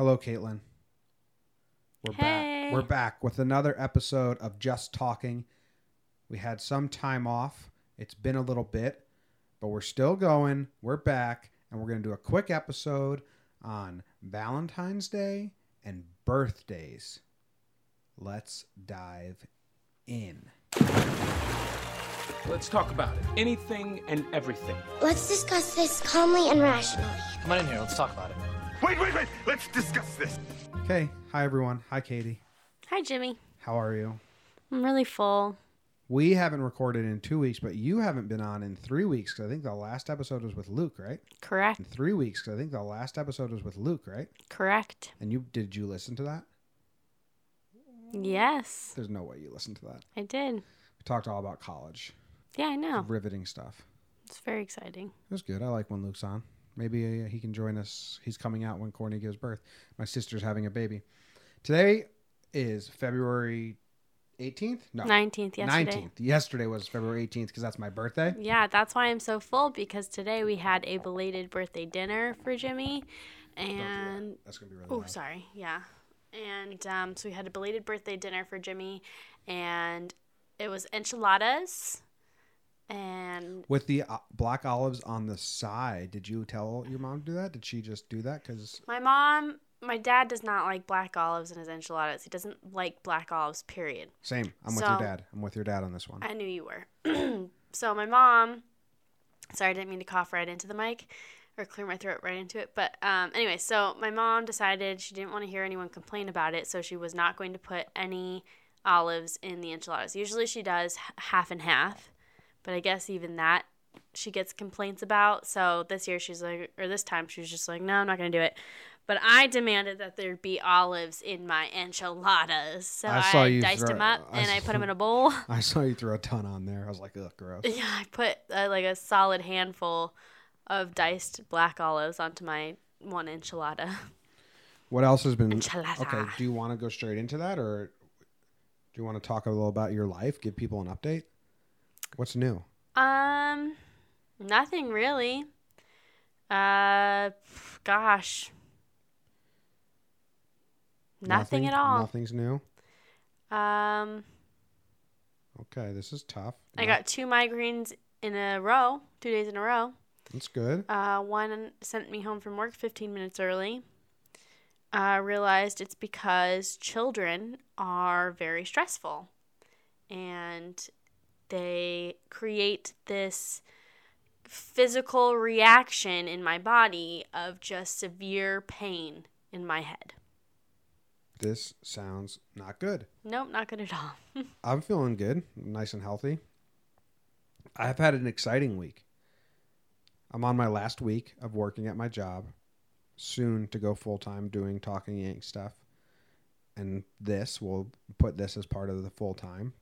Hello, Caitlin. We're Hey. back. We're back with another episode of Just Talking. We had some time off. It's been a little bit, but we're still going. We're back, and we're going to do a quick episode on Valentine's Day and birthdays. Let's dive in. Let's talk about it. Anything and everything. Let's discuss this calmly and rationally. Come on in here. Let's talk about it. Wait, wait, wait. Let's discuss this. Okay. Hi, everyone. Hi, Kaity. Hi, Jimmy. How are you? I'm really full. We haven't recorded in two weeks, but you haven't been on in three weeks because I think the last episode was with Luke, right? Correct. In three weeks because I think the last episode was with Luke, right? Correct. And you did you listen to that? Yes, There's no way you listened to that. I did. We talked all about college, Yeah, I know. riveting stuff. It's very exciting. It was good. I like when Luke's on. Maybe uh, he can join us. He's coming out when Courtney gives birth. My sister's having a baby. Today is February 18th. No, 19th yesterday. 19th. Yesterday was February 18th because that's my birthday. Yeah, that's why I'm so full because today we had a belated birthday dinner for Jimmy. And That's gonna be really. Oh, sorry. Yeah. And um, so we had a belated birthday dinner for Jimmy, and it was enchiladas. And With the uh, black olives on the side, did you tell your mom to do that? Did she just do that? Because my mom, my dad does not like black olives in his enchiladas. He doesn't like black olives, period. same. I'm with your dad. I'm with your dad on this one. I knew you were. so my mom, sorry, I didn't mean to cough right into the mic or clear my throat right into it. But um, anyway, so my mom decided she didn't want to hear anyone complain about it, so she was not going to put any olives in the enchiladas. Usually she does half and half, but I guess even that she gets complaints about. So this year she's like, or this time she was just like, no, I'm not going to do it. But I demanded that there be olives in my enchiladas. So I I, you diced throw- them up I and I put them in a bowl. I saw you throw a ton on there. I was like, ugh, gross. Yeah, I put uh, like a solid handful of diced black olives onto my one enchilada. What else has been? Enchilada. Okay. Do you want to go straight into that, or do you want to talk a little about your life? Give people an update. What's new? Um, nothing really. Uh, gosh, nothing, at all. Nothing's new. Um, Okay, this is tough. I got two migraines in a row, two days in a row. That's good. Uh, one sent me home from work 15 minutes early. I realized it's because children are very stressful and they create this physical reaction in my body of just severe pain in my head. This sounds not good. Nope, not good at all. I'm feeling good, nice and healthy. I've had an exciting week. I'm on my last week of working at my job, soon to go full time doing Talking Yank stuff. And this, we'll put this as part of the full time.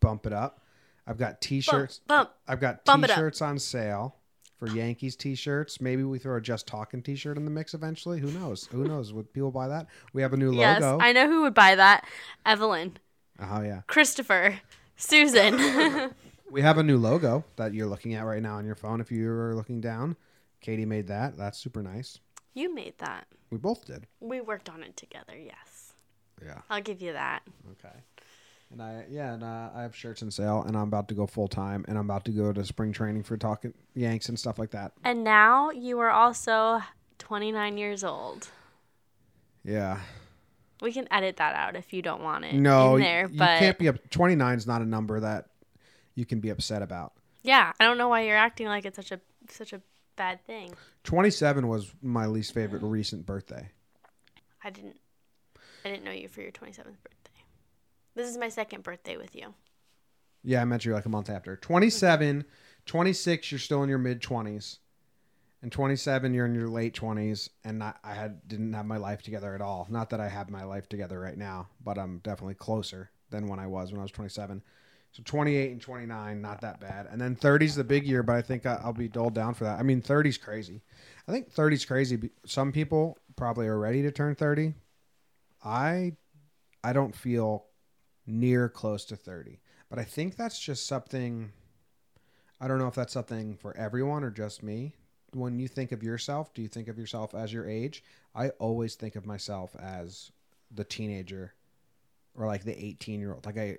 Bump it up. I've got t shirts. bump. I've got Bump t-shirts on sale for Yankees t shirts. Maybe we throw a Just Talking t shirt in the mix eventually. Who knows? Who knows? Would people buy that? We have a new logo. Yes, logo. I know who would buy that. Evelyn, oh, yeah. Christopher, Susan. We have a new logo that you're looking at right now on your phone. If you're looking down, Kaity made that. That's super nice. you made that. We both did. We worked on it together, yes. Yeah. I'll give you that. Okay. And I yeah, and uh, I have shirts in sale, and I'm about to go full time, and I'm about to go to spring training for talking Yanks and stuff like that. And now you are also 29 years old. Yeah. We can edit that out if you don't want it No, in there, you but can't be up. 29 is not a number that you can be upset about. yeah, I don't know why you're acting like it's such a such a bad thing. 27 was my least favorite recent birthday. I didn't I didn't know you for your 27th birthday. This is my second birthday with you. Yeah, I met you like a month after. 27, 26, you're still in your mid 20s. And 27, you're in your late 20s. And not, I had didn't have my life together at all. Not that I have my life together right now, but I'm definitely closer than when I was when I was 27. So 28 and 29, not that bad. And then 30's the big year, but I think I'll be doled down for that. I mean, 30's crazy. I think 30's crazy. Some people probably are ready to turn 30. I I don't feel near close to 30. But I think that's just something I don't know if that's something for everyone or just me. when you think of yourself, do you think of yourself as your age? I always think of myself as the teenager or like the 18 year old. Like I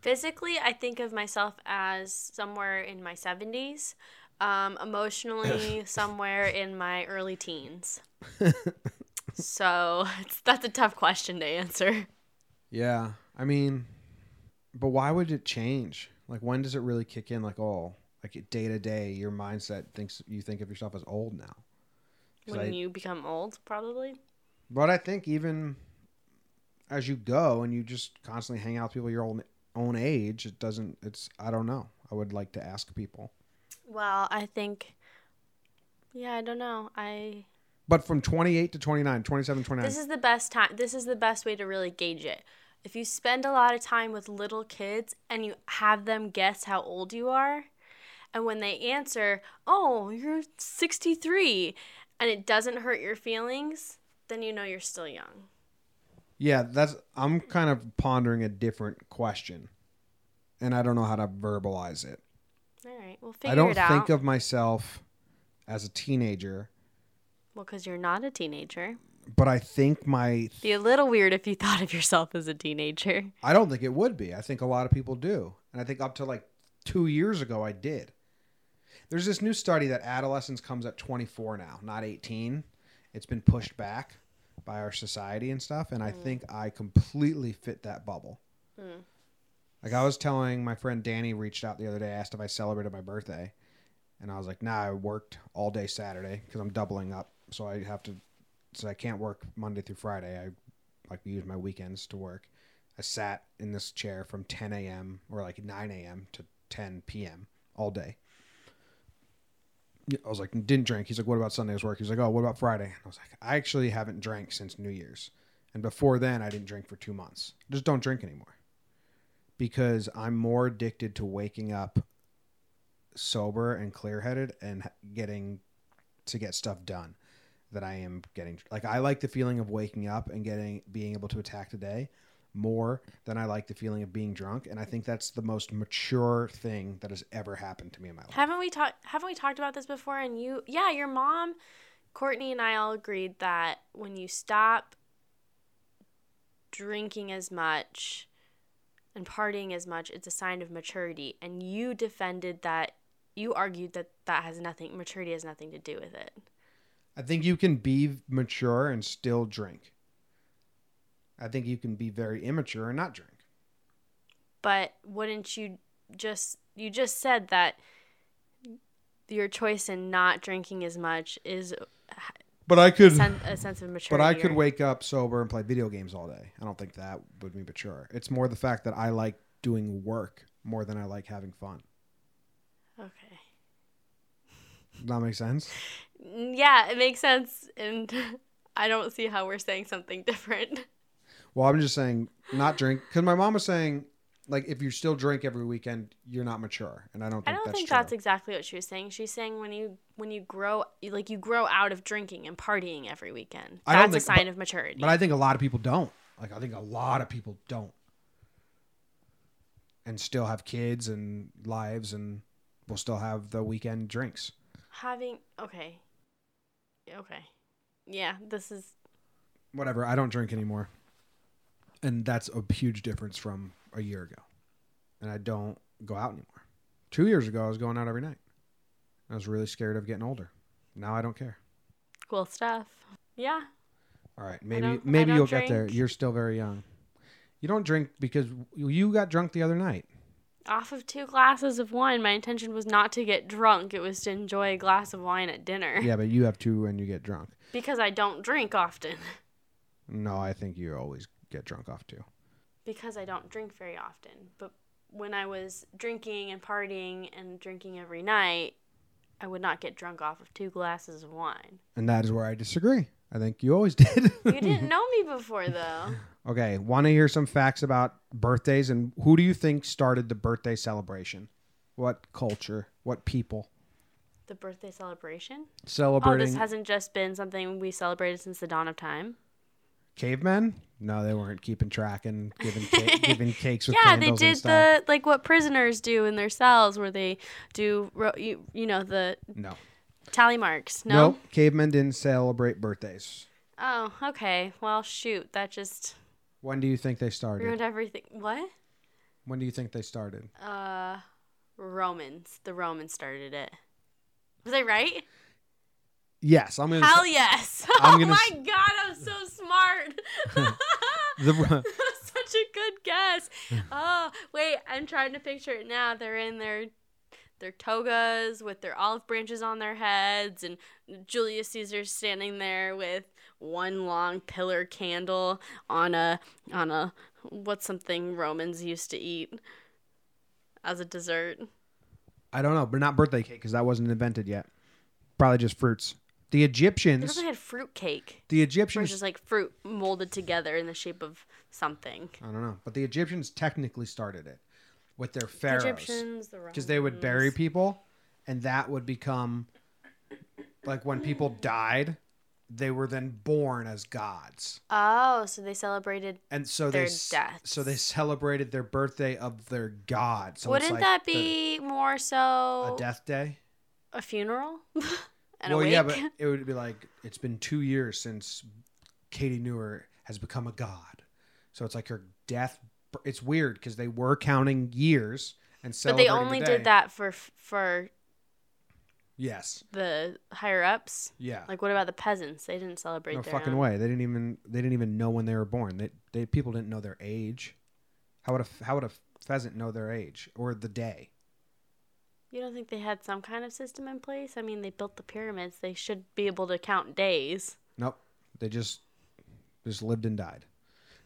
Physically, I think of myself as somewhere in my 70s. Um, emotionally, somewhere in my early teens. so it's, that's a tough question to answer. Yeah. I mean, but why would it change? Like, when does it really kick in? Like, oh, like day to day, your mindset thinks you think of yourself as old now. When I- you become old, probably. But I think even as you go and you just constantly hang out with people your own own age, it doesn't. It's I don't know. I would like to ask people. Well, I think, yeah, I don't know. I But from 28 to 29, 27, 29. This is the best time. This is the best way to really gauge it. If you spend a lot of time with little kids and you have them guess how old you are, and when they answer, "Oh, you're 63," and it doesn't hurt your feelings, then you know you're still young. Yeah, that's I'm kind of pondering a different question. And I don't know how to verbalize it. All right, we'll figure I don't out. think of myself as a teenager, well, because you're not a teenager. But I think my Be a little weird if you thought of yourself as a teenager. I don't think it would be. I think a lot of people do. And I think up to like 2 years ago I did. There's this new study that adolescence comes at 24 now, not 18. It's been pushed back by our society and stuff, and I mm. think I completely fit that bubble. Mm. Like I was telling my friend Danny reached out the other day, asked if I celebrated my birthday, and I was like, "Nah, I worked all day Saturday because I'm doubling up, so I have to, so I can't work Monday through Friday. I like use my weekends to work. I sat in this chair from 10 a.m. or like 9 a.m. to 10 p.m. all day. I was like, didn't drink. He's like, what about Sunday's work? He's like, oh, what about Friday? I was like, I actually haven't drank since New Year's. And before then, I didn't drink for two months. Just don't drink anymore. Because I'm more addicted to waking up sober and clear headed and getting to get stuff done that I am getting. Like, I like the feeling of waking up and getting, being able to attack the day more than I like the feeling of being drunk. And I think that's the most mature thing that has ever happened to me in my life. Haven't we talked? Haven't we talked about this before? And you, yeah, your mom, Courtney, and I all agreed that when you stop drinking as much and partying as much, it's a sign of maturity. And you defended that. You argued that that has nothing. Maturity has nothing to do with it. I think you can be mature and still drink. I think you can be very immature and not drink. But wouldn't you just? You just said that your choice in not drinking as much is But I could sen- a sense of maturity. but I could or- wake up sober and play video games all day. I don't think that would be mature. It's more the fact that I like doing work more than I like having fun. Okay. That make sense? Mm, yeah, it makes sense, and I don't see how we're saying something different. Well, I'm just saying not drink because my mom was saying like if you still drink every weekend, you're not mature, and I don't I don't that's think true. that's exactly what she was saying. She's saying when you when you grow like you grow out of drinking and partying every weekend. I don't That's a think- sign but- of maturity. But I think a lot of people don't. Like I think a lot of people don't. And still have kids and lives and will still have the weekend drinks. Having okay, okay, yeah. This is Whatever, I don't drink anymore. And that's a huge difference from a year ago. And I don't go out anymore. 2 years ago I was going out every night. I was really scared of getting older. Now I don't care. cool stuff. Yeah, All right, maybe maybe you'll get there. You're still very young. You don't drink because you got drunk the other night. Off of two glasses of wine. My intention was not to get drunk. It was to enjoy a glass of wine at dinner. Yeah, but you have two and you get drunk. Because I don't drink often. No, I think you always get drunk off two. because I don't drink very often. But when I was drinking and partying and drinking every night, I would not get drunk off of two glasses of wine. And that is where I disagree. I think you always did. You didn't know me before, though. okay, want to hear some facts about birthdays and who do you think started the birthday celebration? What culture? What people The birthday celebration? Celebrating. Oh, this hasn't just been something we celebrated since the dawn of time. Cavemen? No, they weren't keeping track and giving ca- giving cakes with yeah, they did the like what prisoners do in their cells, where they do you, you know the No, Tally marks. No. Nope. Cavemen didn't celebrate birthdays. Oh, okay. Well, shoot. That just When do you think they started? ruined everything. What? When do you think they started? Uh, Romans. The Romans started it. Was I right? Yes, I'm gonna. Hell yes. I'm oh my s- god, I'm so smart. The- Such a good guess. Oh, wait, I'm trying to picture it now. They're in their their togas with their olive branches on their heads and Julius Caesar's standing there with one long pillar candle on a on a what's something Romans used to eat as a dessert. I don't know, but not birthday cake because that wasn't invented yet. Probably just fruits. The Egyptians. also had fruit cake. The Egyptians. is like fruit molded together in the shape of something. I don't know, but the Egyptians technically started it with their The pharaohs Egyptians, the because they would bury people, and that would become like when people died, they were then born as gods, Oh, so they celebrated. and so Their they deaths. so they celebrated their birthday of their god. So Wouldn't like that the- be more so a death day? a funeral? and well, a yeah, but it would be like it's been two years since Kaity Newer has become a god, so it's like her death. It's weird because they were counting years and so But they celebrating the only day. did that for for Yes. the higher ups. Yeah. Like, what about the peasants? They didn't celebrate no their fucking own. way. They didn't even they didn't even know when they were born. They they people didn't know their age. How would a how would a pheasant know their age or the day? You don't think they had some kind of system in place? I mean, they built the pyramids. They should be able to count days. Nope. They just just lived and died.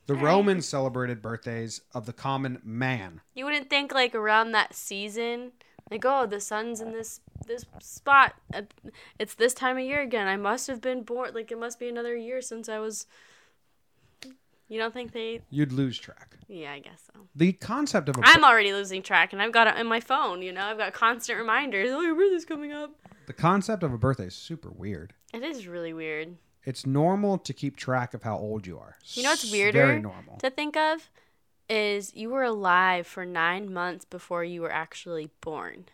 The. Romans celebrated birthdays of the common man. You wouldn't think like around that season, like oh, the sun's in this this spot. Uh, it's this time of year again. I must have been born. Like it must be another year since I was. You don't think they? You'd lose track. Yeah, I guess so. The concept of a I'm already losing track, and I've got it in my phone. You know, I've got constant reminders. Oh, your birthday's coming up. the concept of a birthday is super weird. It is really weird. It's normal to keep track of how old you are. You know what's S- weirder Very normal. to think of is you were alive for nine months before you were actually born.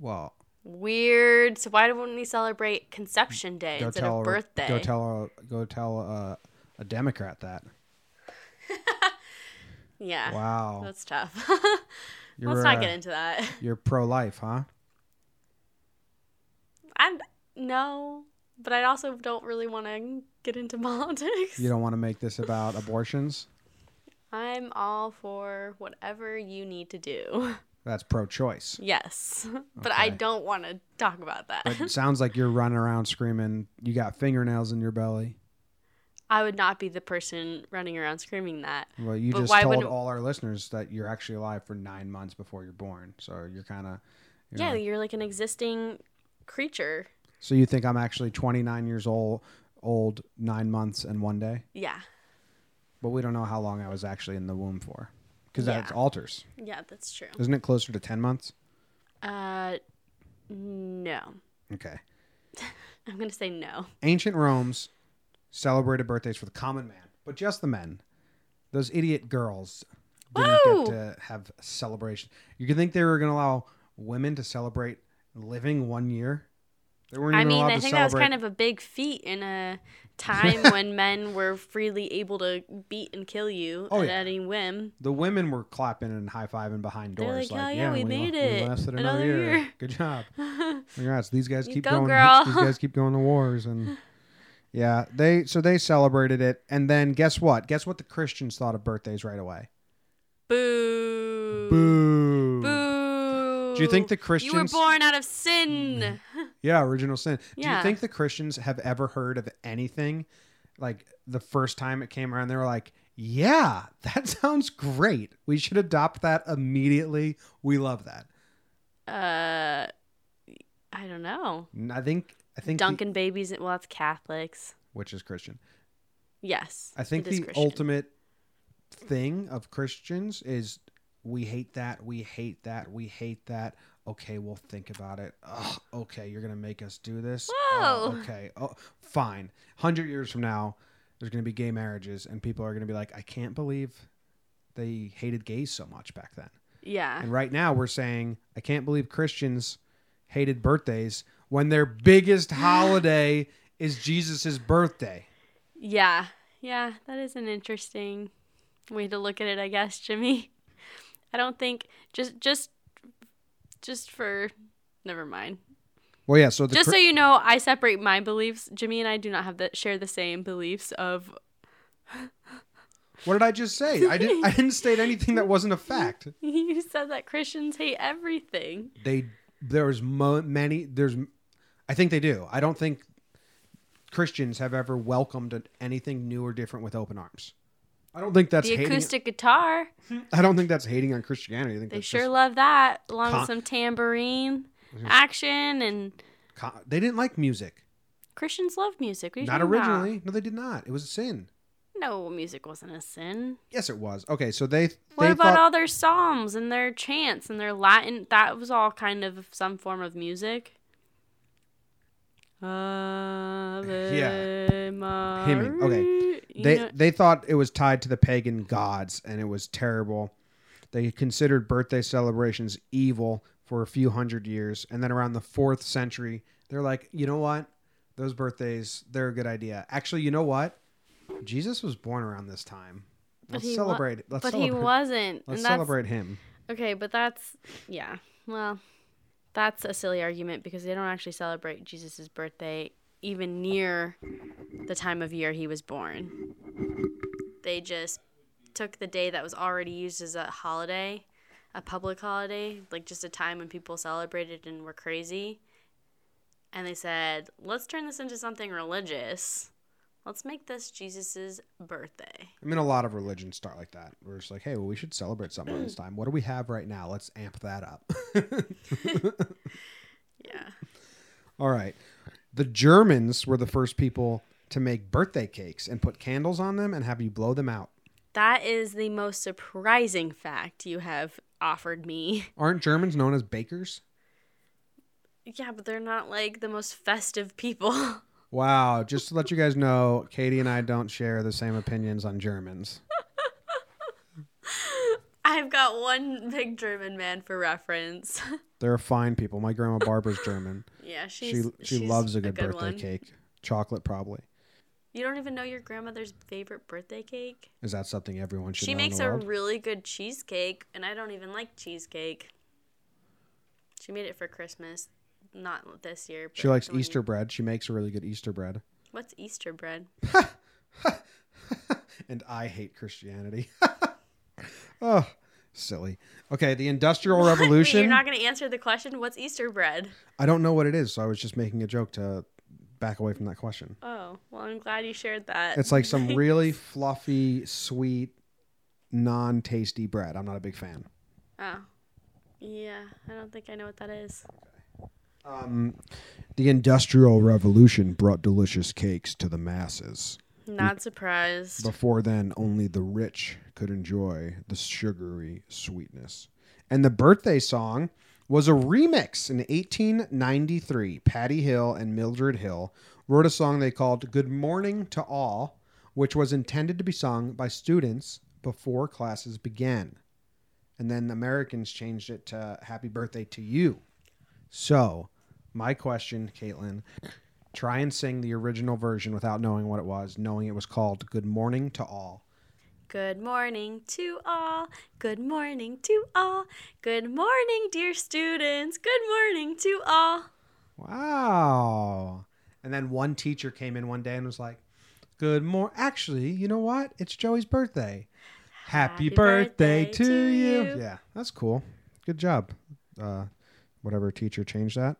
Well, Weird. So why don't we celebrate Conception Day instead of a- birthday? Go tell a go tell a, a Democrat that. yeah. Wow. That's tough. Let's not uh, get into that. You're pro life, huh? I'm no, but I also don't really want to get into politics. You don't want to make this about abortions? I'm all for whatever you need to do. That's pro choice. Yes, but I don't want to talk about that. But it sounds like you're running around screaming, you got fingernails in your belly. I would not be the person running around screaming that. Well, you But just told all our listeners that you're actually alive for nine months before you're born. So you're kind of. Yeah, you're like an existing creature. So you think I'm actually 29 years old, old nine months and one day? Yeah. But we don't know how long I was actually in the womb for, because Yeah. that alters. Yeah, that's true. Isn't it closer to 10 months? Uh, no. Okay. I'm gonna say no. Ancient Rome's celebrated birthdays for the common man, but just the men. Those idiot girls didn't Woo! get to have celebration. You could think they were going to allow women to celebrate living one year. They weren't I even mean, allowed I to think that was celebrate. kind of a big feat in a time when men were freely able to beat and kill you Oh, at yeah. any whim. the women were clapping and high fiving behind They're doors. like, "Oh, yeah, we made it. lasted Another another, year. year." Good job. Congrats. These guys keep go, going. girl. These guys keep going to wars and yeah, they so they celebrated it, and then guess what? Guess what the Christians thought of birthdays right away. Boo. Boo. Boo. Do you think the Christians? You were born out of sin. Yeah, original sin. Do you Yeah. think the Christians have ever heard of anything like the first time it came around? They were like, "Yeah, that sounds great. We should adopt that immediately. We love that." Uh, I don't know. And I think I think the- Duncan babies. Well, that's Catholics. which is Christian. Yes. I think it is the Christian. ultimate thing of Christians is we hate that, we hate that, we hate that. Okay, we'll think about it. Ugh, okay, you're gonna make us do this. Oh, Whoa. okay. Oh, fine. Hundred years from now, there's gonna be gay marriages, and people are gonna be like, I can't believe they hated gays so much back then. Yeah. And right now, we're saying, I can't believe Christians hated birthdays when their biggest holiday is Jesus' birthday. Yeah. Yeah, that is an interesting way to look at it, I guess, Jimmy. I don't think just just just for never mind. Well, yeah. So the just cr- so you know, I separate my beliefs. Jimmy and I do not have the share the same beliefs of what did I just say? I didn't. I didn't state anything that wasn't a fact. you said that Christians hate everything. They there's mo- many. There's. I think they do. I don't think Christians have ever welcomed anything new or different with open arms. I don't think that's the hating. acoustic guitar. I don't think that's hating on Christianity. I think They sure love that, along Con- with some tambourine action and co- they didn't like music. Christians love music. Not talking about? originally. No, they did not. It was a sin. No, music wasn't a sin. Yes, it was. Okay, so they What they about thought all their psalms and their chants and their Latin? That was all kind of some form of music. Ave Yeah. Maria. Hymning. Okay. They they thought it was tied to the pagan gods and it was terrible. They considered birthday celebrations evil for a few hundred years, and then around the fourth century, they're like, you know what? Those birthdays, they're a good idea. Actually, you know what? Jesus was born around this time. Let's wa- celebrate. Let's but celebrate. he wasn't. Let's celebrate him. Okay, but that's yeah. Well, that's a silly argument because they don't actually celebrate Jesus' birthday even near the time of year he was born. They just took the day that was already used as a holiday, a public holiday, like just a time when people celebrated and were crazy. And they said, "Let's turn this into something religious. Let's make this Jesus' birthday." I mean, a lot of religions start like that. We're just like, hey, well, we should celebrate something this time. What do we have right now? Let's amp that up. Yeah. All right. The Germans were the first people to make birthday cakes and put candles on them and have you blow them out. That is the most surprising fact you have offered me. Aren't Germans known as bakers? Yeah, but they're not like the most festive people. Wow. Just to let you guys know, Kaity and I don't share the same opinions on Germans. I've got one big German man for reference. They're fine people. My grandma Barbara's German. yeah, She she's she she's loves a good, birthday one. cake. Chocolate probably. You don't even know your grandmother's favorite birthday cake? Is that something everyone should She makes a world? really good cheesecake, and I don't even like cheesecake. She made it for Christmas, not this year. She likes Easter bread. She makes a really good Easter bread. What's Easter bread? and I hate Christianity. oh, silly. Okay, the Industrial Wait, Revolution. you're not going to answer the question. What's Easter bread? I don't know what it is, so I was just making a joke to back away from that question. Oh, well, I'm glad you shared that. It's like some really fluffy, sweet, non-tasty bread. I'm not a big fan. Oh. Yeah, I don't think I know what that is. Um, the Industrial Revolution brought delicious cakes to the masses. Not surprised. Before then, only the rich could enjoy the sugary sweetness. And the birthday song was a remix in 1893. Patty Hill and Mildred Hill wrote a song they called Good Morning to All, which was intended to be sung by students before classes began. And then the Americans changed it to Happy Birthday to You. So, my question, Caitlin, try and sing the original version without knowing what it was, knowing it was called Good Morning to All. Good morning to all. Good morning to all. Good morning, dear students. Good morning to all. Wow. And then one teacher came in one day and was like, Good morning. Actually, you know what? It's Joey's birthday. Happy, Happy birthday, birthday to, to you. you. Yeah, that's cool. Good job. Uh, whatever teacher changed that.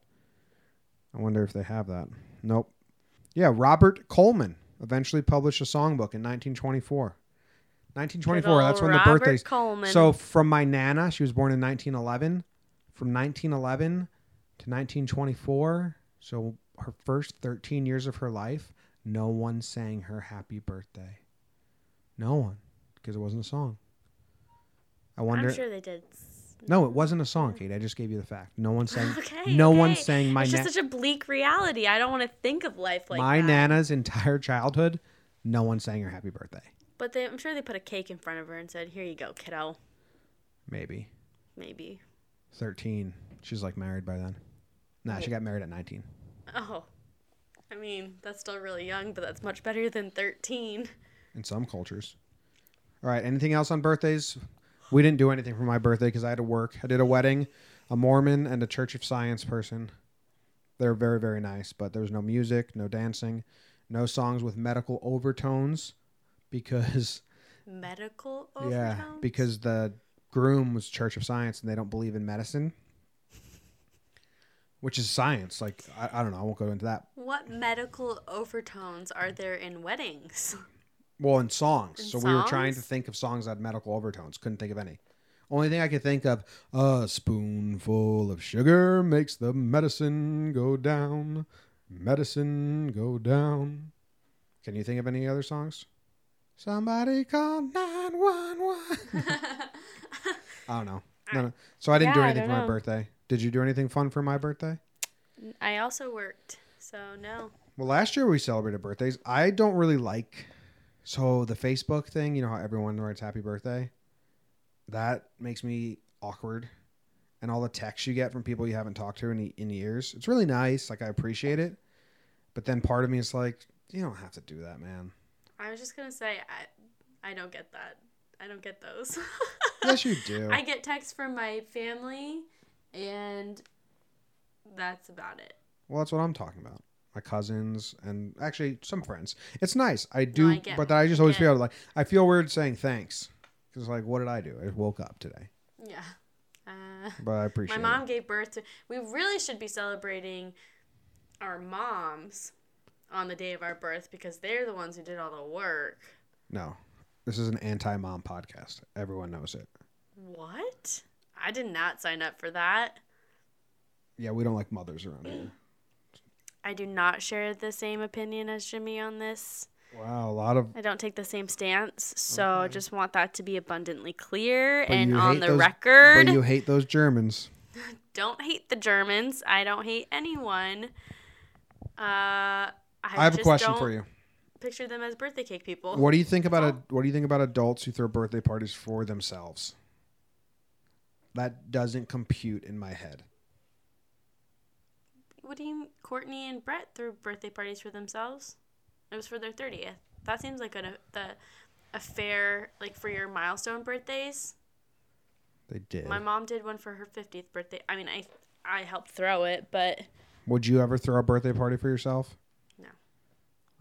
I wonder if they have that. Nope. Yeah, Robert Coleman eventually published a songbook in 1924. 1924. That's when ol' the Robert birthdays. Coleman. So from my nana, she was born in 1911. From 1911 to 1924, so her first 13 years of her life, no one sang her happy birthday. No one, because it wasn't a song. I wonder. I'm sure they did. No, it wasn't a song, Kate. I just gave you the fact. No one sang. Okay. no one okay. sang my It's na- just such a bleak reality. I don't want to think of life like that. my that. nana's entire childhood. No one sang her happy birthday. But they, I'm sure they put a cake in front of her and said, "Here you go, kiddo." Maybe Maybe. 13. She's like married by then. Nah, she got married at 19. Oh. I mean, that's still really young, but that's much better than 13. in some cultures. All right. Anything else on birthdays? We didn't do anything for my birthday because I had to work. I did a wedding, a Mormon, and a Church of Science person. They're very, very nice, but there was no music, no dancing, no songs with medical overtones because, Medical overtones? yeah, because the groom was Church of Science and they don't believe in medicine, which is science. Like, I, I don't know. I won't go into that. What medical overtones are there in weddings? Well, in songs. In so we were trying to think of songs that had medical overtones. Couldn't think of any. Only thing I could think of: a spoonful of sugar makes the medicine go down. Medicine go down. Can you think of any other songs? Somebody call nine one one. I don't know. No, no. So I didn't do Yeah, I anything for my know. birthday. Did you do anything fun for my birthday? I also worked, so no. Well, last year we celebrated birthdays. I don't really like so the Facebook thing. You know how everyone writes "Happy Birthday." That makes me awkward, and all the texts you get from people you haven't talked to in in years. It's really nice. Like I appreciate it, but then part of me is like, you don't have to do that, man. I was just gonna say I I don't get that. I don't get those. Yes, you do. I get texts from my family and that's about it. Well, that's what I'm talking about. My cousins and actually some friends. It's nice. I do, I but I just always feel like I feel weird saying thanks because like, what did I do? I woke up today, Yeah. Uh, but I appreciate. my mom it. gave birth to we really should be celebrating our moms on the day of our birth because they're the ones who did all the work. No, this is an anti-mom podcast. Everyone knows it. What? I did not sign up for that. Yeah, we don't like mothers around here. I do not share the same opinion as Jimmy on this. Wow, a lot of. I don't take the same stance, so I just want that to be abundantly clear But and on the those- record. But you hate those Germans. don't hate the Germans. I don't hate anyone. Uh, I, I have a question for you. Picture them as birthday cake people. What do you think about a, What do you think about adults who throw birthday parties for themselves? That doesn't compute in my head. What do you? Courtney and Brett threw birthday parties for themselves. It was for their thirtieth. That seems like a the a fair like for your milestone birthdays. They did. My mom did one for her fiftieth birthday. I mean, I I helped throw it, but Would you ever throw a birthday party for yourself? No.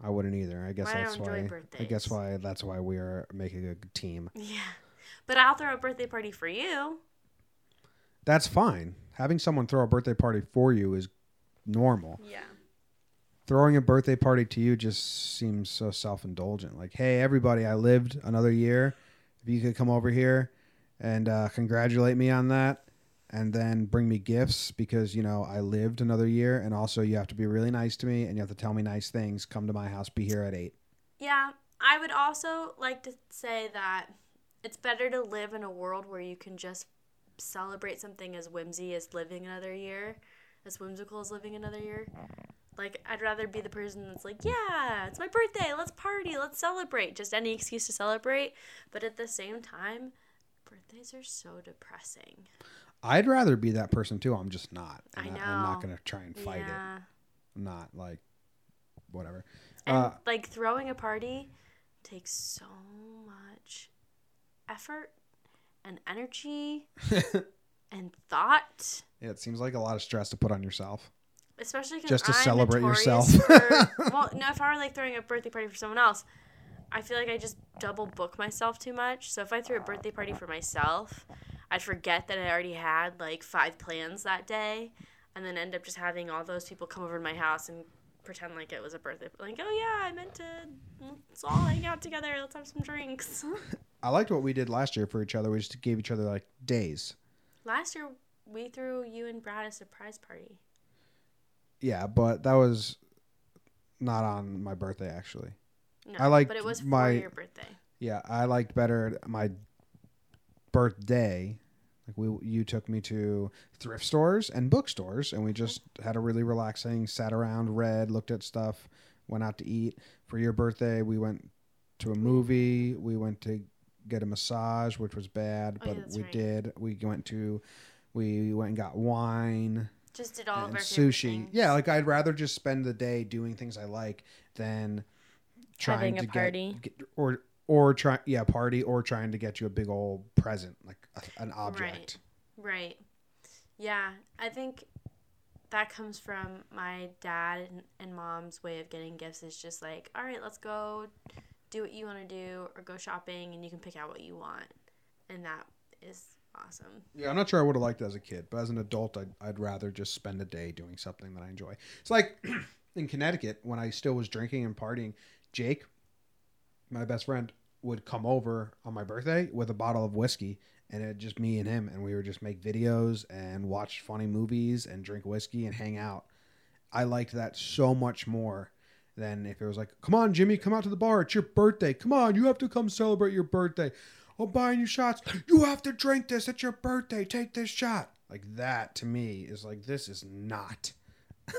I wouldn't either. I guess I that's don't why. I guess why that's why we are making a team. yeah. But I'll throw a birthday party for you. That's fine. Having someone throw a birthday party for you is normal. Yeah. Throwing a birthday party to you just seems so self-indulgent. Like, hey, everybody, I lived another year. If you could come over here and uh, congratulate me on that, and then bring me gifts because you know I lived another year, and also you have to be really nice to me and you have to tell me nice things. Come to my house. Be here at eight. Yeah, I would also like to say that it's better to live in a world where you can just celebrate something as whimsy as living another year, as whimsical as living another year. Like, I'd rather be the person that's like, yeah, it's my birthday, let's party, let's celebrate. Just any excuse to celebrate. But at the same time, birthdays are so depressing. I'd rather be that person too. I'm just not. I And I'm not know. gonna try and fight it. I'm not like whatever. And Uh, like throwing a party takes so much effort and energy and thought, Yeah, it seems like a lot of stress to put on yourself. Especially Just to I'm celebrate yourself. for- well, no, if I were like throwing a birthday party for someone else, I feel like I just double book myself too much. So if I threw a birthday party for myself, I'd forget that I already had like five plans that day, and then end up just having all those people come over to my house and pretend like it was a birthday. Like, oh yeah, I meant to. Let's all hang out together. Let's have some drinks. I liked what we did last year for each other. We just gave each other like days. Last year we threw you and Brad a surprise party. Yeah, but that was not on my birthday actually. No, I liked but it was for my- your birthday. Yeah, I liked better my birthday. Like we, you took me to thrift stores and bookstores, and we mm-hmm. just had a really relaxing. Sat around, read, looked at stuff, went out to eat. For your birthday, we went to a mm-hmm. movie. We went to get a massage, which was bad, Oh, yeah, but that's we right. did. We went to, we went and got wine. Just did all and of our sushi. things. Yeah, like I'd rather just spend the day doing things I like than trying Having a to party. Get, get or or try yeah party or trying to get you a big old present like a, an object. Right. Right. Yeah, I think that comes from my dad and, and mom's way of getting gifts is just like, all right, let's go do what you want to do or go shopping and you can pick out what you want. And that is awesome. Yeah, I'm not sure I would have liked it as a kid, but as an adult, I'd, I'd rather just spend a day doing something that I enjoy. It's like in Connecticut when I still was drinking and partying. Jake, my best friend, would come over on my birthday with a bottle of whiskey, and it just me and him, and we would just make videos and watch funny movies and drink whiskey and hang out. I liked that so much more than if it was like, "Come on, Jimmy, come out to the bar. It's your birthday. Come on, you have to come celebrate your birthday. I'm buying you shots. You have to drink this. It's your birthday. Take this shot." Like that to me is like this is not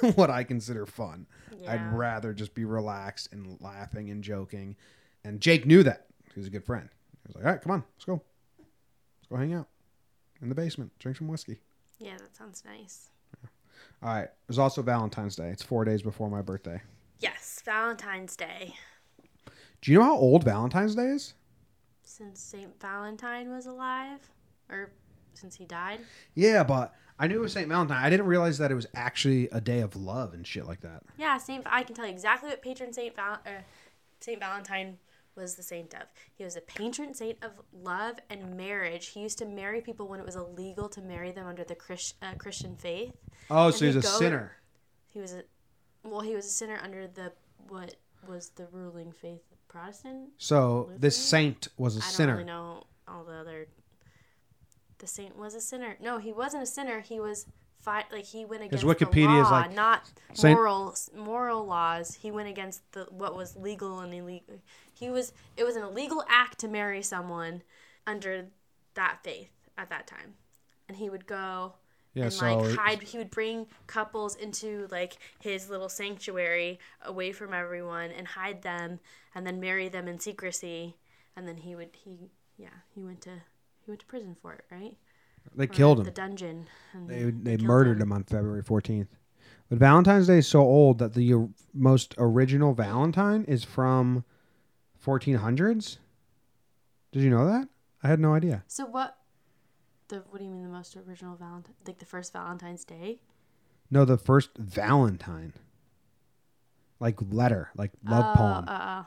what I consider fun. Yeah. I'd rather just be relaxed and laughing and joking. And Jake knew that. He was a good friend. He was like, "All right, come on, let's go. Let's go hang out in the basement, drink some whiskey." Yeah, that sounds nice. All right. There's also Valentine's Day. It's four days before my birthday. Valentine's Day. Do you know how old Valentine's Day is? Since St. Valentine was alive, or since he died. Yeah, but I knew it was St. Valentine. I didn't realize that it was actually a day of love and shit like that. Yeah, Saint. I can tell you exactly what patron Saint Val- uh, Saint Valentine was the saint of. He was a patron saint of love and marriage. He used to marry people when it was illegal to marry them under the Chris- uh, Christian faith. Oh, And so he's a go- sinner. He was a well, he was a sinner under the what was the ruling faith, Protestant. So this saint was a I don't sinner. really know all the other. The saint was a sinner. No, he wasn't a sinner. He was fight like he went against Wikipedia the is law, like, not Saint- moral moral laws. He went against the what was legal and illegal. He was it was an illegal act to marry someone under that faith at that time, and he would go Yeah, and so like hide. He would bring couples into like his little sanctuary away from everyone and hide them, and then marry them in secrecy. And then he would he yeah he went to he went to prison for it right. they Or killed The him. dungeon. And They they killed murdered him on February 14th. But Valentine's Day is so old that the most original Valentine is from 1400s. Did you know that? I had no idea. So what? The what do you mean the most original Valentine? Like the first Valentine's Day? No, the first Valentine. Like letter, like love Oh, poem. Uh, uh,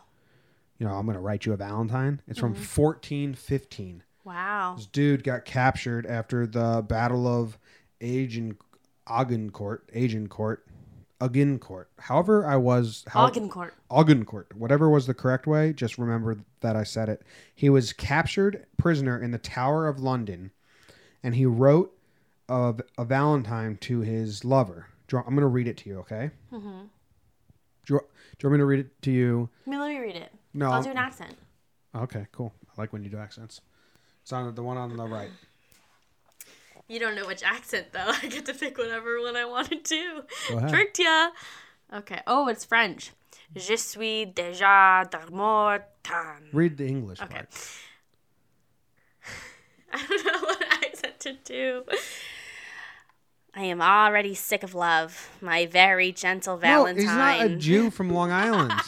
you know, I'm going to write you a Valentine. It's from Mm-hmm. 1415. wow. This dude got captured after the Battle of Agen Agincourt, Agincourt, Agincourt. However, I was how, Agincourt. Agincourt, whatever was the correct way. Just remember that I said it. He was captured prisoner in the Tower of London, and he wrote of a Valentine to his lover. Do you want- I'm going to read it to you, okay? Mm-hmm. Do, you, do you want me to read it to you? I mean, let me read it. No, I'll do an accent. Okay, cool. I like when you do accents. It's on the one on the right. You don't know which accent though. I get to pick whatever one I want to. Tricked ya. Okay. Oh, it's French. Je suis déjà dormotan. Read the English Okay. part. I don't know what I accent to do. I am already sick of love, my very gentle Valentine. No, he's not a Jew from Long Island.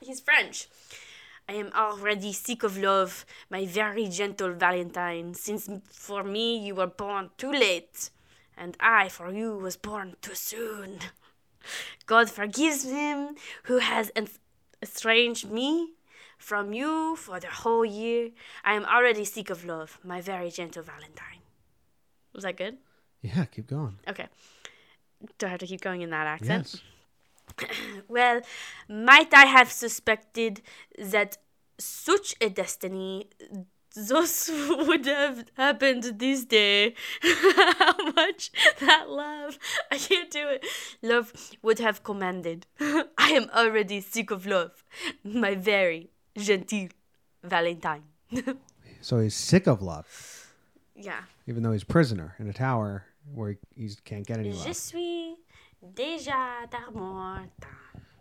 He's French. I am already sick of love, my very gentle Valentine, since for me you were born too late, and I for you was born too soon. God forgives him who has estranged me from you for the whole year. I am already sick of love, my very gentle Valentine. Was that good? yeah, keep going. Okay. Do I have to keep going in that accent? Yes. Well, might I have suspected that such a destiny thus would have happened this day? How much that love, I can't do it, love would have commanded. I am already sick of love, my very genteel Valentine. So he's sick of love, yeah. even though he's prisoner in a tower where he, he can't get any Je love. suis déjà dormant,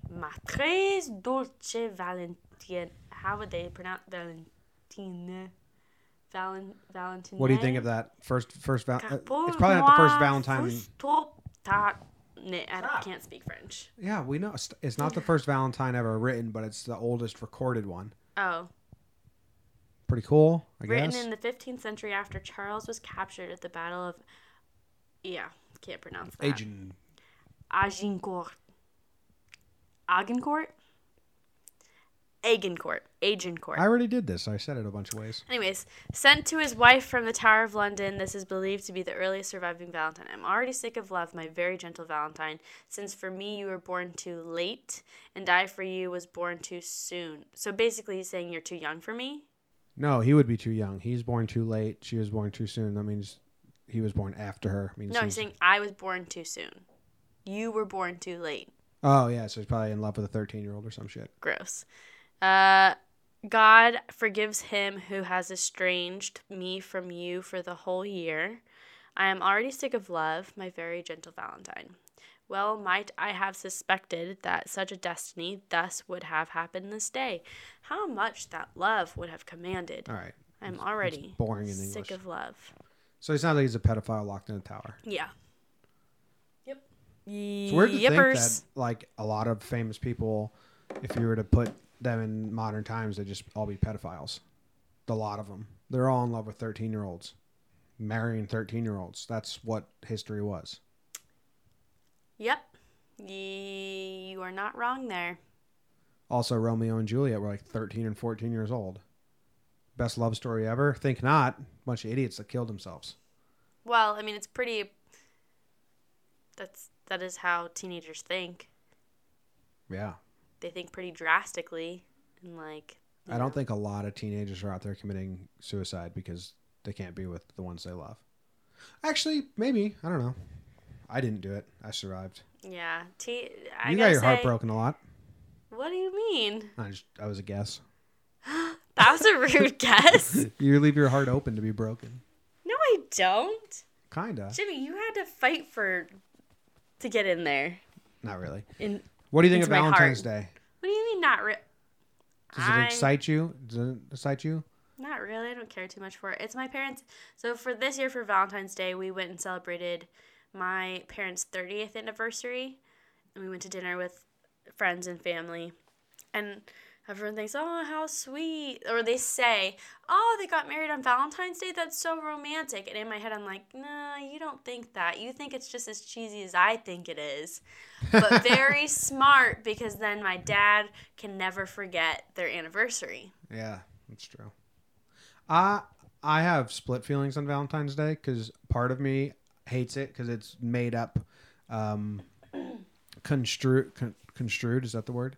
ma très dolce Valentine. How would they pronounce Valentine? Valen- Valentine. What do you think of that first first val- uh, It's probably not the first Valentine. I can't speak French. Yeah, we know it's- it's not the first Valentine ever written, but it's the oldest recorded one. Oh, Pretty cool, I written guess. in the 15th century after Charles was captured at the Battle of. Yeah, can't pronounce that. Agent. Agincourt. Agincourt? Agincourt. Agincourt. I already did this. I said it a bunch of ways. Anyways, sent to his wife from the Tower of London, this is believed to be the earliest surviving Valentine. I'm already sick of love, my very gentle Valentine, since for me you were born too late, and I for you was born too soon. So basically, he's saying you're too young for me. No, he would be too young. He's born too late. She was born too soon. That means he was born after her. I mean, No, he's saying I was born too soon. You were born too late. Oh yeah, so he's probably in love with a thirteen-year-old or some shit. Gross. Uh, God forgives him who has estranged me from you for the whole year. I am already sick of love, my very gentle Valentine. Well, might I have suspected that such a destiny thus would have happened this day. How much that love would have commanded. All right. I'm already boring in sick of love. So he's not like he's a pedophile locked in a tower. Yeah. Yep. It's weird to Yippers. think that like a lot of famous people, if you were to put them in modern times, they'd just all be pedophiles. A lot of them. They're all in love with thirteen-year-olds, marrying thirteen-year-olds. That's what history was. Yep. Ye- you are not wrong there. Also, Romeo and Juliet were like thirteen and fourteen years old. Best love story ever? Think not. Bunch of idiots that killed themselves. Well, I mean, it's pretty. That's that is how teenagers think. Yeah. They think pretty drastically, and like. I don't think a lot of teenagers are out there committing suicide because they can't be with the ones they love. Actually, maybe. I don't know. I didn't do it. I survived. Yeah, te- I you got your heart broken a lot. What do you mean? I just I was a guess. That was a rude guess. You leave your heart open to be broken. No, I don't. Kinda. Jimmy, you had to fight for to get in there. Not really. In What do you think of my heart. Valentine's Day? what do you mean not re- Does it I- excite you? Does it excite you? Not really. I don't care too much for it. It's my parents. So for this year for Valentine's Day, we went and celebrated my parents' 30th anniversary, and we went to dinner with friends and family. And everyone thinks, "Oh, how sweet!" Or they say, "Oh, they got married on Valentine's Day. That's so romantic." And in my head, I'm like, "Nah, you don't think that. You think it's just as cheesy as I think it is." But very smart because then my dad can never forget their anniversary. Yeah, that's true. I I have split feelings on Valentine's Day because part of me hates it because it's made up, um, construed. Con- construed is that the word?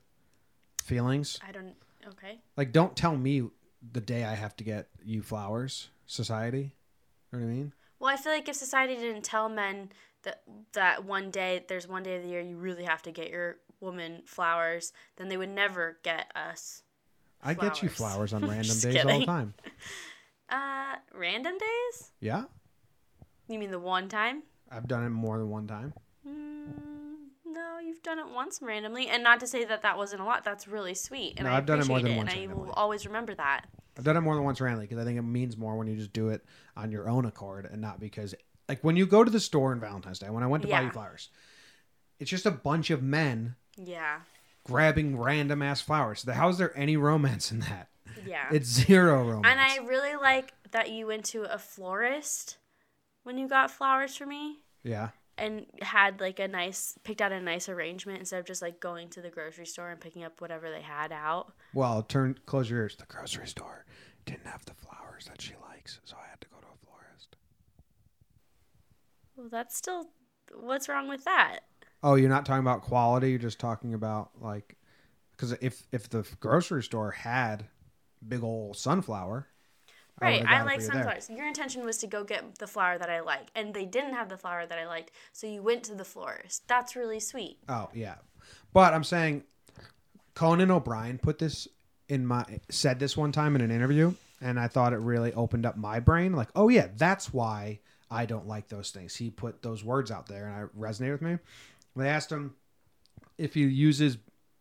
Feelings I don't. Okay. like don't tell me the day I have to get you flowers. Society, you know what I mean? Well, I feel like if society didn't tell men that that one day there's one day of the year you really have to get your woman flowers, then they would never get us. I get you Flowers. flowers on random days all the time. Uh, random days? Yeah, You mean the one time? I've done it more than one time. Mm, no, you've done it once randomly, and not to say that that wasn't a lot. That's really sweet, and No, I I've done it more than it, once and I will always remember that. I've done it more than once randomly because I think it means more when you just do it on your own accord and not because, like, when you go to the store on Valentine's Day, when I went to buy you flowers, it's just a bunch of men Yeah, grabbing random ass flowers. How is there any romance in that? yeah. It's zero romance. and I really like that you went to a florist when you got flowers for me. yeah. And had like a nice picked out a nice arrangement instead of just like going to the grocery store and picking up whatever they had out. Well, turn close your ears. The grocery store didn't have the flowers that she likes, so I had to go to a florist. Well, that's still what's wrong with that? Oh, you're not talking about quality. You're just talking about like, because if if the grocery store had big old sunflower, Oh, right, would've I, like there. sunflowers. Your intention was to go get the flower that I like, and they didn't have the flower that I liked, so you went to the florist. That's really sweet. Oh yeah, but I'm saying Conan O'Brien put this in my said this one time in an interview, and I thought it really opened up my brain. Like, oh yeah, that's why I don't like those things. He put those words out there, and I resonated with me. They asked him if he uses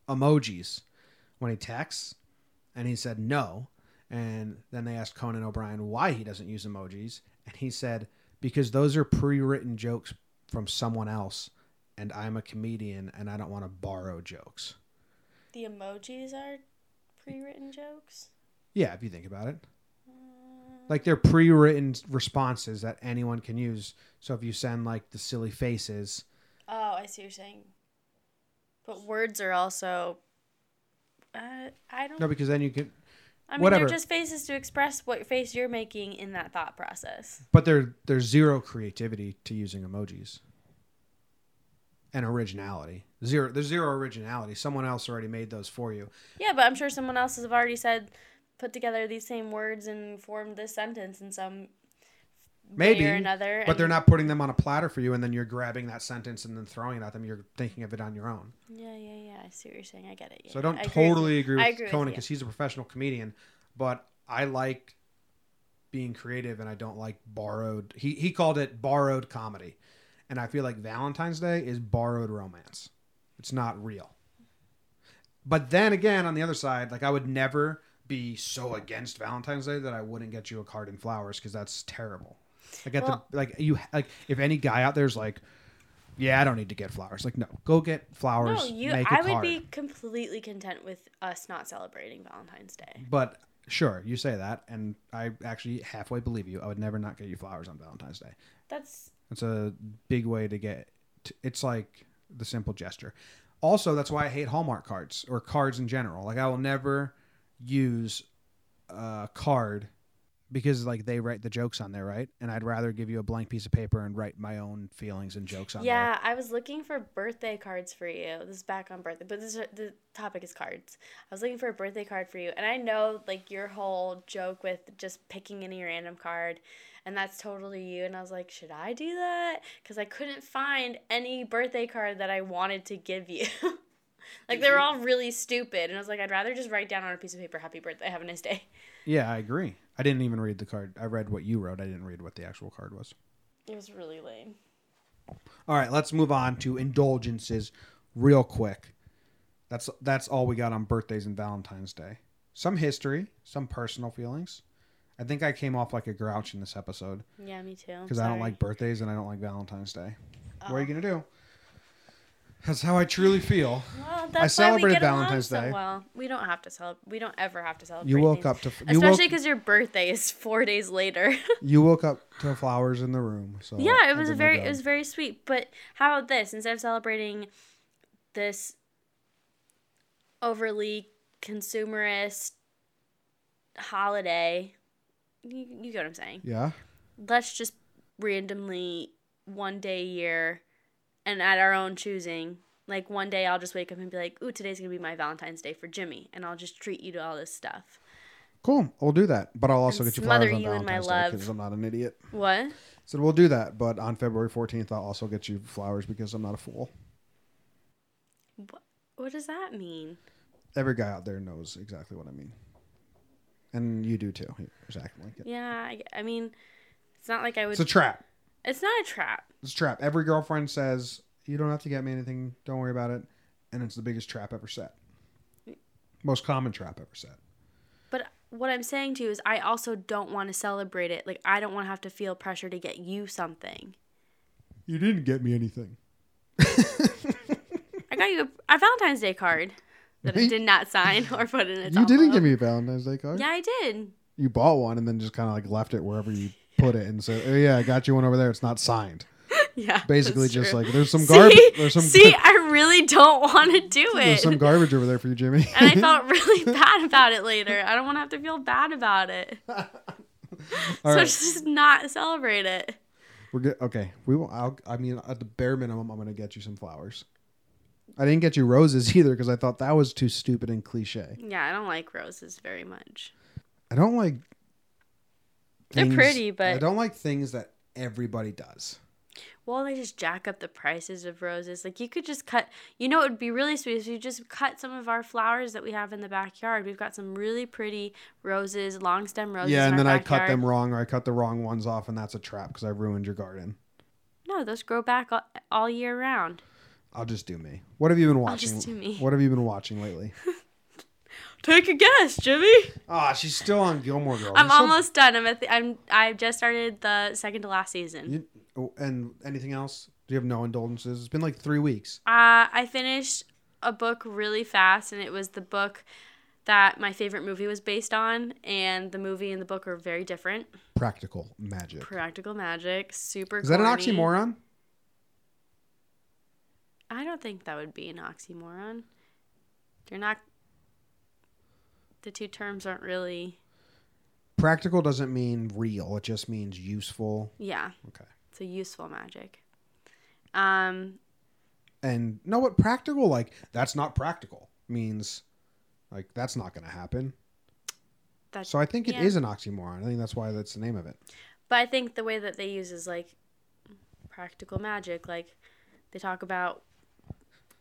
emojis when he texts, and he said no. And then they asked Conan O'Brien why he doesn't use emojis, and he said because those are pre-written jokes from someone else, and I'm a comedian and I don't want to borrow jokes. The emojis are pre-written jokes. Yeah, if you think about it. Like they're pre-written responses that anyone can use. So if you send like the silly faces, Oh, I see what you're saying. But words are also. Uh, I don't. no, because then you can. I mean, whatever. they're just faces to express what face you're making in that thought process. But there, there's zero creativity to using emojis. And originality. Zero. There's zero originality. Someone else already made those for you. Yeah, but I'm sure someone else has already said, put together these same words and formed this sentence in some Maybe. way or another. But they're not putting them on a platter for you, and then you're grabbing that sentence and then throwing it at them. You're thinking of it on your own. Yeah, yeah, yeah. I see what you're saying. I get it. Yeah, So I don't with totally agree with, I agree Conan because he's a professional comedian, but I like being creative and I don't like borrowed. He he called it borrowed comedy, and I feel like Valentine's Day is borrowed romance. It's not real. But then again, on the other side, like I would never be so against Valentine's Day that I wouldn't get you a card and flowers because that's terrible. Like at Well- the like you like if any guy out there's like. Yeah, I don't need to get flowers. Like, no, go get flowers. No, you. make a I would be completely content with us not celebrating Valentine's Day. But sure, you say that, and I actually halfway believe you. I would never not get you flowers on Valentine's Day. That's It's a big way to get. t it's like the simple gesture. Also, that's why I hate Hallmark cards or cards in general. Like I will never use a card because like they write the jokes on there, right? And I'd rather give you a blank piece of paper and write my own feelings and jokes on yeah. I was looking for birthday cards for you. This is back on birthday, but this is, the topic is cards. I was looking for a birthday card for you, and I know like your whole joke with just picking any random card, and that's totally you. And I was like, should I do that? Because I couldn't find any birthday card that I wanted to give you. like they were all really stupid, and I was like, I'd rather just write down on a piece of paper, "Happy birthday, have a nice day." Yeah, I agree. I didn't even read the card. I read what you wrote. I didn't read what the actual card was. It was really lame. All right, let's move on to indulgences real quick. That's that's all we got on birthdays and Valentine's Day. Some history, some personal feelings. I think I came off like a grouch in this episode Yeah, me too. because I don't like birthdays and I don't like Valentine's Day. What are Oh. you gonna do? That's how I truly feel. Well, that's why celebrated we get along Valentine's so Day. Well, we don't have to celebrate. We don't ever have to celebrate. You woke things. up to you especially because your birthday is four days later. you woke up to flowers in the room. So yeah, it was a very it was very sweet. But how about this? Instead of celebrating this overly consumerist holiday, you, you get what I'm saying. yeah. Let's just randomly one day a year and at our own choosing. Like one day I'll just wake up and be like, "Ooh, today's gonna be my Valentine's Day for Jimmy," and I'll just treat you to all this stuff. Cool. We'll do that, but I'll also And get you flowers on you Valentine's Day because I'm not an idiot. What? So we'll do that, but on February 14th, I'll also get you flowers because I'm not a fool. What What does that mean? Every guy out there knows exactly what I mean, and you do too. Exactly. Yeah, I, I mean, it's not like I would. It's a trap. It's not a trap. It's a trap. Every girlfriend says you don't have to get me anything. Don't worry about it, and it's the biggest trap ever set. Most common trap ever set. But what I'm saying to you is, I also don't want to celebrate it. Like, I don't want to have to feel pressure to get you something. You didn't get me anything. I got you a, a Valentine's Day card that I did not sign or put in its You didn't give me a Valentine's Day card. Yeah, I did. You bought one and then just kind of like left it wherever you put it, and said, "Oh yeah, I got you one over there. It's not signed." Yeah. Basically, just true. like there's some garbage. There's some See, I really don't want to do it. there's some garbage over there for you, Jimmy. and I felt really bad about it later. I don't want to have to feel bad about it. So right. just not celebrate it. We're good. Okay, we will. I'll, I mean, at the bare minimum, I'm gonna get you some flowers. I didn't get you roses either because I thought that was too stupid and cliche. Yeah, I don't like roses very much. I don't like. They're things- pretty, but- I don't like things that everybody does. Well, they just jack up the prices of roses. Like you could just cut. You know, it would be really sweet if you just cut some of our flowers that we have in the backyard. We've got some really pretty roses, long stem roses. yeah, and then I cut them wrong, or I cut the wrong ones off, and that's a trap because I ruined your garden. No, those grow back all, all year round. I'll just do me. What have you been watching? I'll just do me. What have you been watching lately? Take a guess, Jimmy. Ah, she's still on Gilmore Girls. I'm You're so- almost done. I'm at the, I'm I just started the second to last season. You, oh, and anything else? Do you have no indulgences? It's been like three weeks. Uh, I finished a book really fast, and it was the book that my favorite movie was based on. And the movie and the book are very different. Practical magic. Practical magic, super. Is that an oxymoron? I don't think that would be an oxymoron. They're not. The two terms aren't really. Practical doesn't mean real. It just means useful. Yeah, Okay. it's a useful magic. Um, And know what practical like that's not practical means like that's not going to happen. That's So I think it is yeah. an oxymoron. I think that's why that's the name of it. But I think the way that they use is like practical magic. Like they talk about,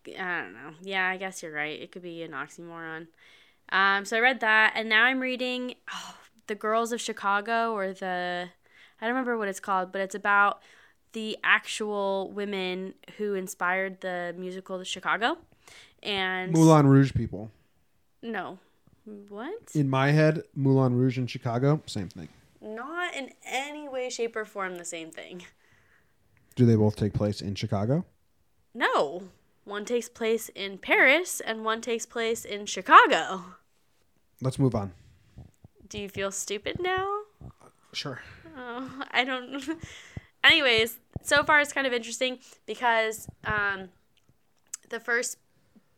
I don't know. Yeah, I guess you're right. It could be an oxymoron. Um, so I read that, and now I'm reading oh, The Girls of Chicago, or the, I don't remember what it's called, but it's about the actual women who inspired the musical The Chicago. And Moulin Rouge people. no, what? In my head, Moulin Rouge and Chicago, same thing. Not in any way, shape, or form the same thing. Do they both take place in Chicago? No. One takes place in Paris and one takes place in Chicago. Let's move on. Do you feel stupid now? Sure. Oh, I don't. Anyways, so far it's kind of interesting because um, the first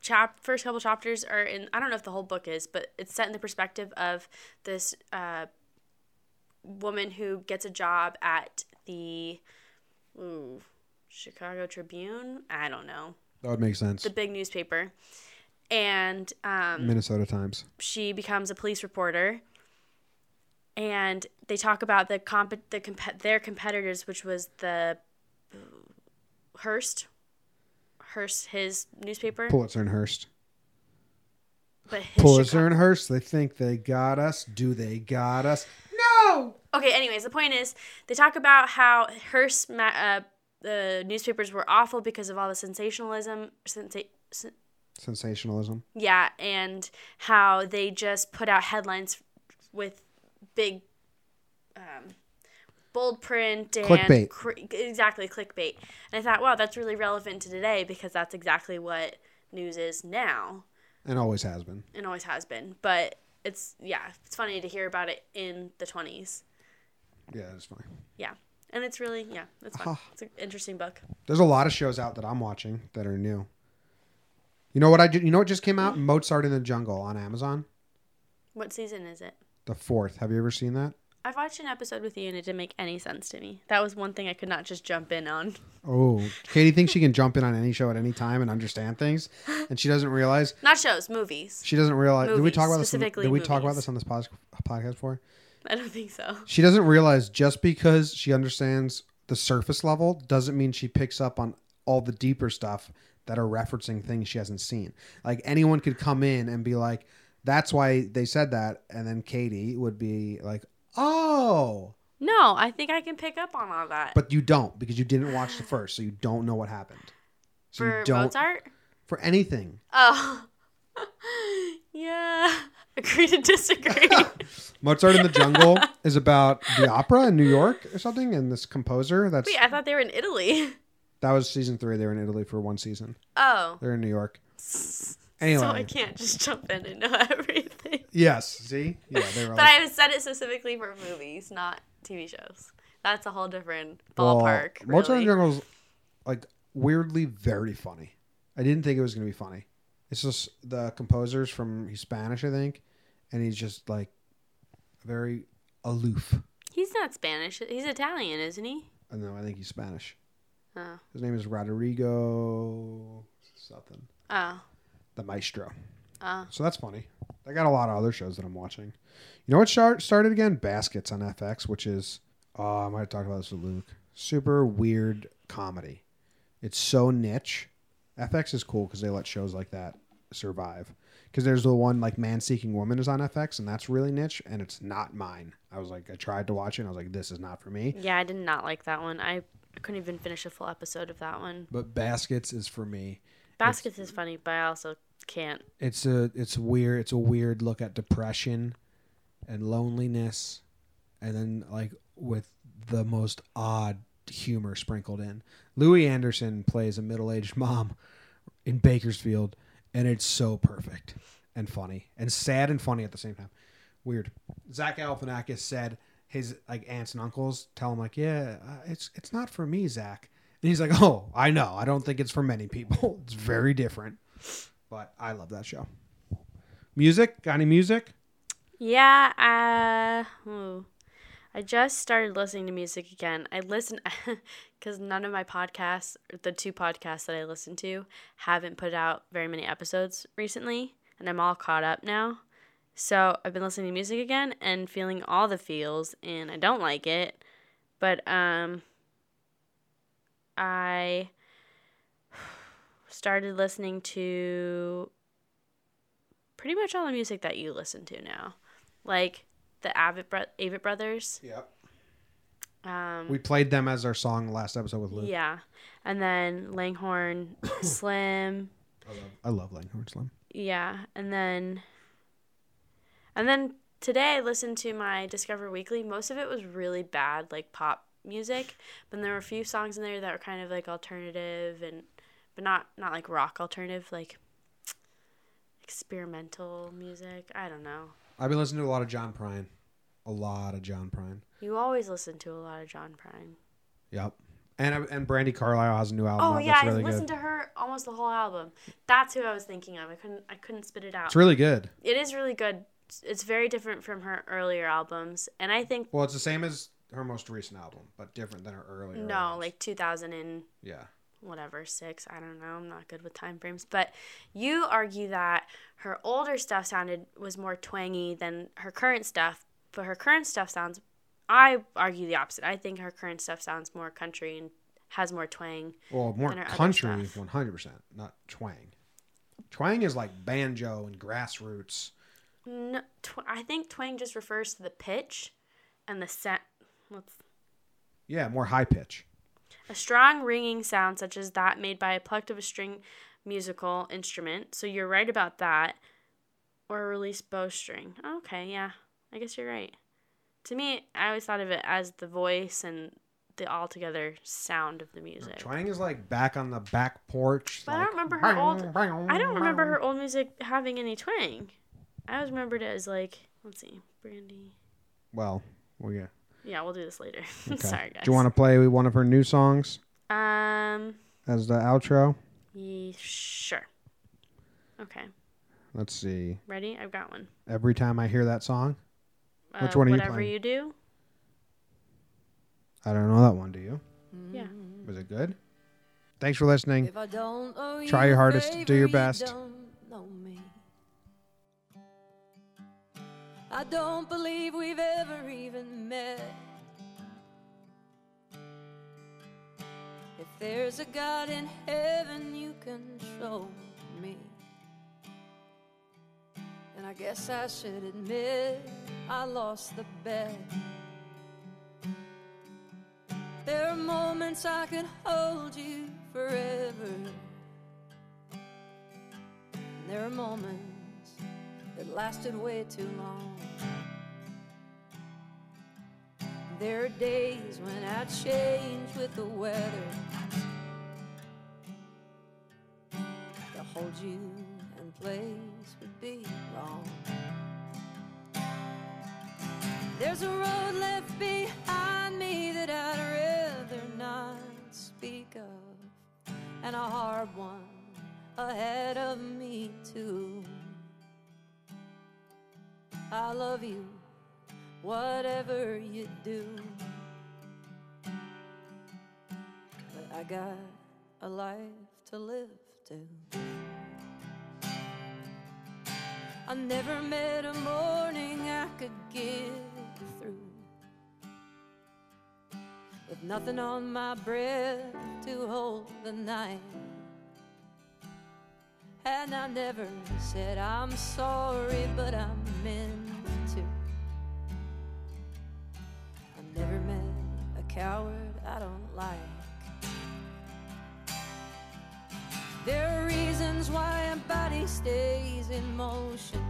chap, first couple chapters are in. I don't know if the whole book is, but it's set in the perspective of this uh, woman who gets a job at the ooh, Chicago Tribune. I don't know That would make sense. the big newspaper, and um, Minnesota Times. she becomes a police reporter and they talk about the comp the comp- their competitors which was the Hearst Hearst his newspaper Pulitzer and Hearst. but Pulitzer Chicago- and Hearst. They think they got us. Do they got us? No. okay anyways the point is they talk about how Hearst ma- uh, the newspapers were awful because of all the sensationalism sensa- sen- Sensationalism. Yeah, and how they just put out headlines with big, um, bold print and Clickbait. cr- exactly clickbait. And I thought, wow, that's really relevant to today because that's exactly what news is now And always has been. and always has been. But it's yeah, it's funny to hear about it in the twenties. Yeah, it's fine. Yeah, and it's really yeah, it's fun. It's an interesting book. There's a lot of shows out that I'm watching that are new. You know what I you know what just came out? Mozart in the Jungle on Amazon. What season is it? The fourth. Have you ever seen that? I've watched an episode with you and it didn't make any sense to me. That was one thing I could not just jump in on. Oh, Kaity thinks she can jump in on any show at any time and understand things, and she doesn't realize. Not shows, movies. She doesn't realize. did we talk about this? on specifically did we talk about this on this pos- podcast before? I don't think so. She doesn't realize just because she understands the surface level doesn't mean she picks up on all the deeper stuff that are referencing things she hasn't seen. Like anyone could come in and be like, "That's why they said that," and then Kaity would be like, "Oh," No, I think I can pick up on all that. but you don't because you didn't watch the first, so you don't know what happened. So For you don't Mozart? for anything. Oh. yeah. Agree to disagree. Mozart in the Jungle is about the opera in New York or something, and this composer. That's Wait, I thought they were in Italy. That was season three. They were in Italy for one season. Oh. They're in New York. Anyway, So I can't just jump in and know everything. yes. See, yeah, they were. But I said it specifically for movies, not TV shows. That's a whole different ballpark. Well, Mozart the. Jungle is like weirdly very funny. I didn't think it was gonna be funny. It's just the composer's from he's Spanish, I think, and he's just like very aloof. He's not Spanish. He's Italian, isn't he? Uh, no. I think he's Spanish. Oh. His name is Rodrigo something. Oh. The Maestro. Oh. So that's funny. I got a lot of other shows that I'm watching. You know what start, started again? Baskets on FX, which is oh, I might talk about this with Luke. Super weird comedy. It's so niche. FX is cool because they let shows like that survive. Because there's the one like Man Seeking Woman is on FX, and that's really niche, and it's not mine. I was like, I tried to watch it, and I was like, this is not for me. Yeah, I did not like that one. I couldn't even finish a full episode of that one. But Baskets is for me. Baskets is funny, but I also can't. It's a it's weird. It's a weird look at depression and loneliness, and then like with the most odd humor sprinkled in. Louie Anderson plays a middle aged mom in Bakersfield, and it's so perfect and funny and sad and funny at the same time. Weird. Zach Galifianakis said his like aunts and uncles tell him like, yeah, uh, it's it's not for me, Zach. And he's like, oh, I know. I don't think it's for many people. It's very different. But I love that show. Music? Got any music? Yeah, uh, ooh. I just started listening to music again. I listen because none of my podcasts, the two podcasts that I listen to, haven't put out very many episodes recently, and I'm all caught up now. So I've been listening to music again and feeling all the feels, and I don't like it. But um, I started listening to pretty much all the music that you listen to now, like the Avett, bro- Brothers. Yep. Um, We played them as our song last episode with Luke. yeah, and then Langhorne Slim. I love, I love Langhorne Slim. Yeah, and then and then today I listened to my Discover Weekly. Most of it was really bad, like pop music, but there were a few songs in there that were kind of like alternative and but not not like rock alternative, like experimental music. I don't know. I've been listening to a lot of John Prine. A lot of John Prine. You always listen to a lot of John Prine. Yep. And and Brandi Carlile has a new album. Oh yeah, that's I really listened good. to her almost the whole album. That's who I was thinking of. I couldn't I couldn't spit it out. It's really good. it is really good. It's very different from her earlier albums, and I think Well, it's the same as her most recent album, but different than her earlier. no, albums. like 2000 and yeah. whatever six. I don't know. I'm not good with time frames, but you argue that her older stuff sounded was more twangy than her current stuff, but her current stuff sounds. I argue the opposite. I think her current stuff sounds more country and has more twang. Well, more than her other country, one hundred percent, not twang. Twang is like banjo and grassroots. No, tw- I think twang just refers to the pitch and the set. What's Yeah, more high pitch. A strong ringing sound such as that made by a plucked of a string musical instrument. So you're right about that. Or a released bowstring. Okay, yeah. I guess you're right. To me, I always thought of it as the voice and the altogether sound of the music. Twang is like back on the back porch. But I don't remember her old I don't remember her old music having any twang. I always remembered it as like let's see, Brandi. Well, well, yeah. Yeah, we'll do this later. Okay. Sorry guys. Do you want to play one of her new songs Um as the outro? Yeah, sure. Okay. Let's see. Ready? I've got one. Every time I hear that song, Which Uh, one are you playing? whatever playing? you do. I don't know that one. Do you? Yeah. Was it good? Thanks for listening. If I don't owe Try your a hardest, do favor, your you best. don't I don't believe we've ever even met. If there's a God in heaven, you can show me. And I guess I should admit I lost the bet. There are moments I could hold you forever. And there are moments that lasted way too long. There are days when I change with the weather. To hold you in place would be wrong. There's a road left behind me that I'd rather not speak of, and a hard one ahead of me, too. I love you, whatever you do. But I got a life to live too. I never met a morning I could get through with nothing on my breath to hold the night. And I never said I'm sorry, but I meant to. I never met a coward I don't like. There are reasons why a body stays in motion.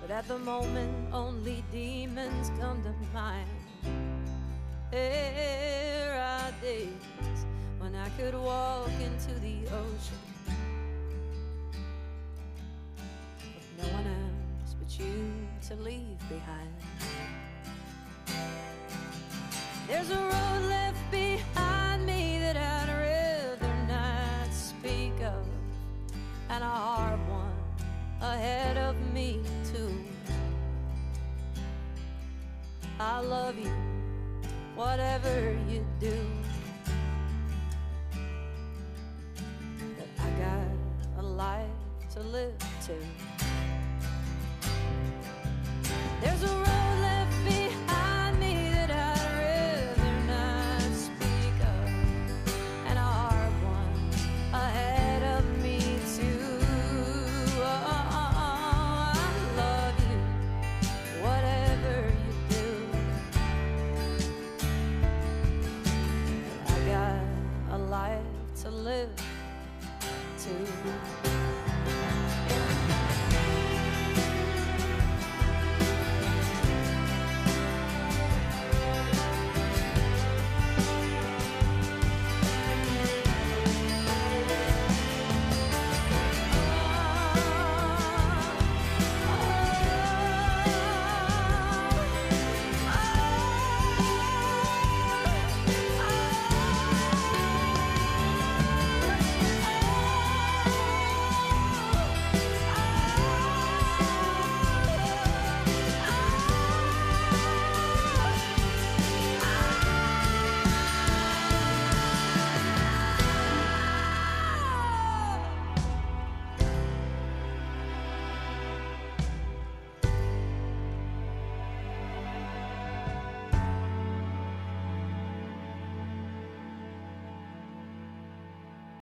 But at the moment, only demons come to mind. There are days when I could walk into the ocean with no one else but you to leave behind. There's a road left behind me that I'd rather not speak of, and a hard one ahead of me, too. I love you, whatever you do. To live too. There's a